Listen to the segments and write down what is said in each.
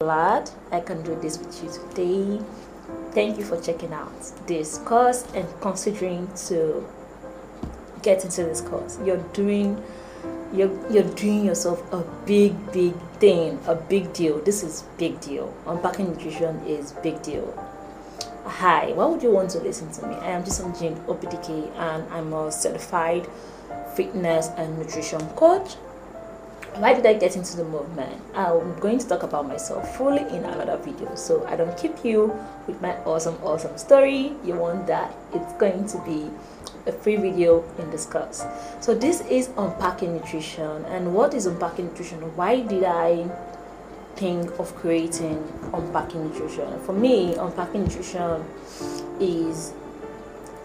glad I can do this with you today. Thank you for checking out this course and considering to get into this course. You're doing you're, you're doing yourself a big big thing, a big deal. This is big deal. Unpacking nutrition is big deal. Hi, why would you want to listen to me? I am Chisom Jane Obidike and I'm a certified fitness and nutrition coach why did I get into the movement? I'm going to talk about myself fully in another video. So I don't keep you with my awesome, awesome story. You want that? It's going to be a free video in this course. So this is unpacking nutrition. And what is unpacking nutrition? Why did I think of creating unpacking nutrition? For me, unpacking nutrition is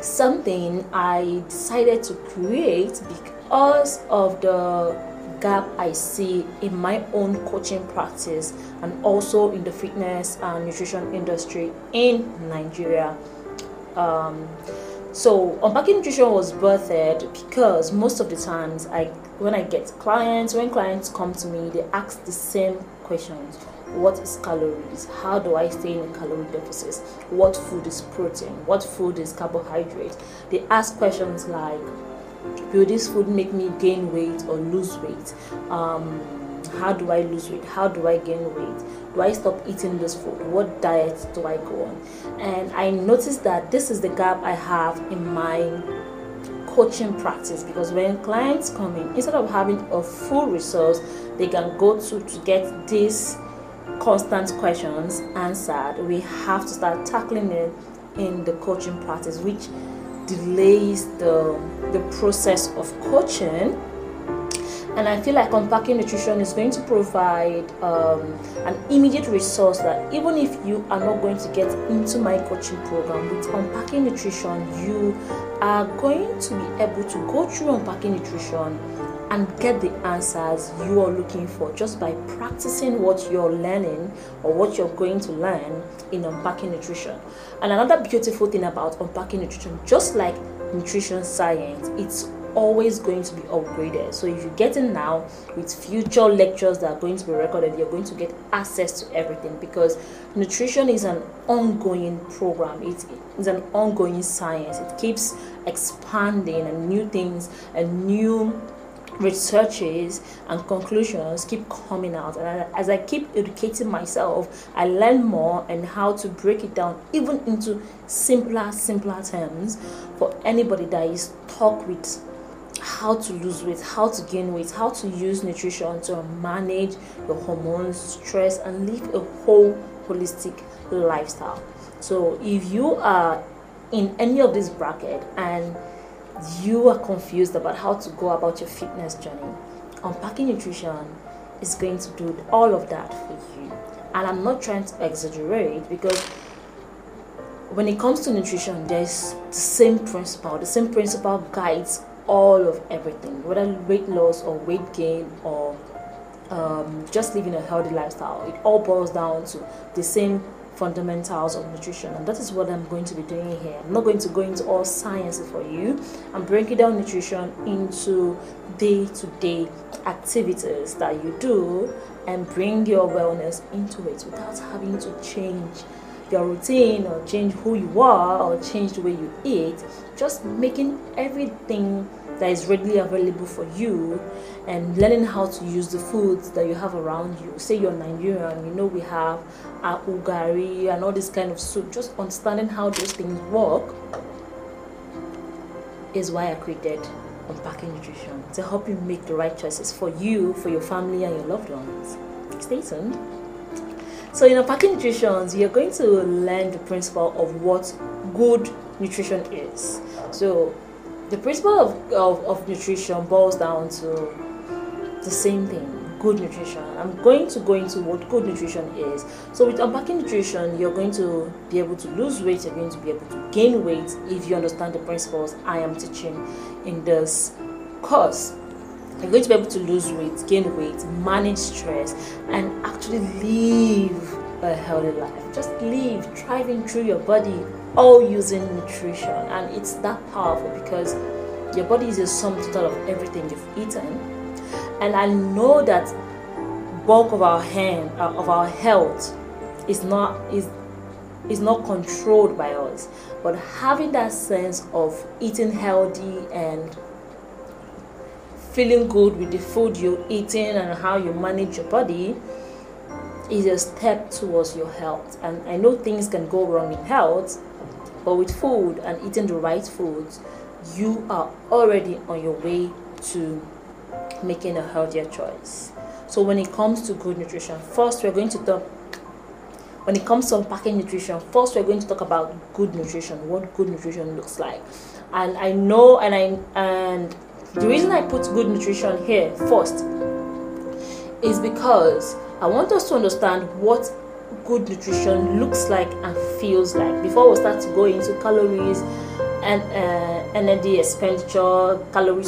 something I decided to create because of the gap I see in my own coaching practice and also in the fitness and nutrition industry in Nigeria. Um, so unpacking nutrition was birthed because most of the times I when I get clients, when clients come to me, they ask the same questions. What is calories? How do I stay in a calorie deficit? What food is protein? What food is carbohydrate? They ask questions like will this food make me gain weight or lose weight? Um, how do i lose weight? How do i gain weight? Do i stop eating this food? What diet do i go on? And i noticed that this is the gap i have in my coaching practice because when clients come in instead of having a full resource they can go to to get these constant questions answered. We have to start tackling it in the coaching practice which delays the the process of coaching. And I feel like unpacking nutrition is going to provide um, an immediate resource that even if you are not going to get into my coaching program with unpacking nutrition, you are going to be able to go through unpacking nutrition and get the answers you are looking for just by practicing what you're learning or what you're going to learn in unpacking nutrition. And another beautiful thing about unpacking nutrition, just like nutrition science, it's always going to be upgraded. So if you get in now with future lectures that are going to be recorded, you're going to get access to everything because nutrition is an ongoing program. It's, it's an ongoing science. It keeps expanding and new things and new researches and conclusions keep coming out. And as i keep educating myself i learn more and how to break it down even into simpler simpler terms for anybody that is stuck with how to lose weight how to gain weight how to use nutrition to manage your hormones stress and live a whole holistic lifestyle. So if you are in any of this bracket and you are confused about how to go about your fitness journey, unpacking nutrition is going to do all of that for you. And I'm not trying to exaggerate because when it comes to nutrition, there's the same principle. The same principle guides all of everything, whether weight loss or weight gain or um, just living a healthy lifestyle. It all boils down to the same fundamentals of nutrition and that is what i'm going to be doing here. I'm not going to go into all sciences for you. I'm breaking down nutrition into day-to-day activities that you do and bring your wellness into it without having to change your routine or change who you are or change the way you eat. Just making everything that is readily available for you and learning how to use the foods that you have around you. Say you're Nigerian, you know we have our ugari and all this kind of soup. Just understanding how those things work is why I created Unpacking Nutrition to help you make the right choices for you, for your family, and your loved ones. Stay tuned. So in Unpacking Nutrition, you're going to learn the principle of what good nutrition is. So the principle of, of, of nutrition boils down to the same thing good nutrition. I'm going to go into what good nutrition is. So with unpacking nutrition, you're going to be able to lose weight, you're going to be able to gain weight if you understand the principles I am teaching in this course. You're going to be able to lose weight, gain weight, manage stress, and actually live a healthy life. Just live, thriving through your body, all using nutrition. And it's that powerful because your body is a sum total of everything you've eaten. And I know that bulk of our hand uh, of our health is not is is not controlled by us but having that sense of eating healthy and feeling good with the food you're eating and how you manage your body is a step towards your health and i know things can go wrong in health but with food and eating the right foods you are already on your way to making a healthier choice so when it comes to good nutrition first we're going to talk when it comes to unpacking nutrition, first we're going to talk about good nutrition, what good nutrition looks like. And I know and I and the reason I put good nutrition here first is because I want us to understand what good nutrition looks like and feels like before we start to go into calories and uh, energy expenditure, calorie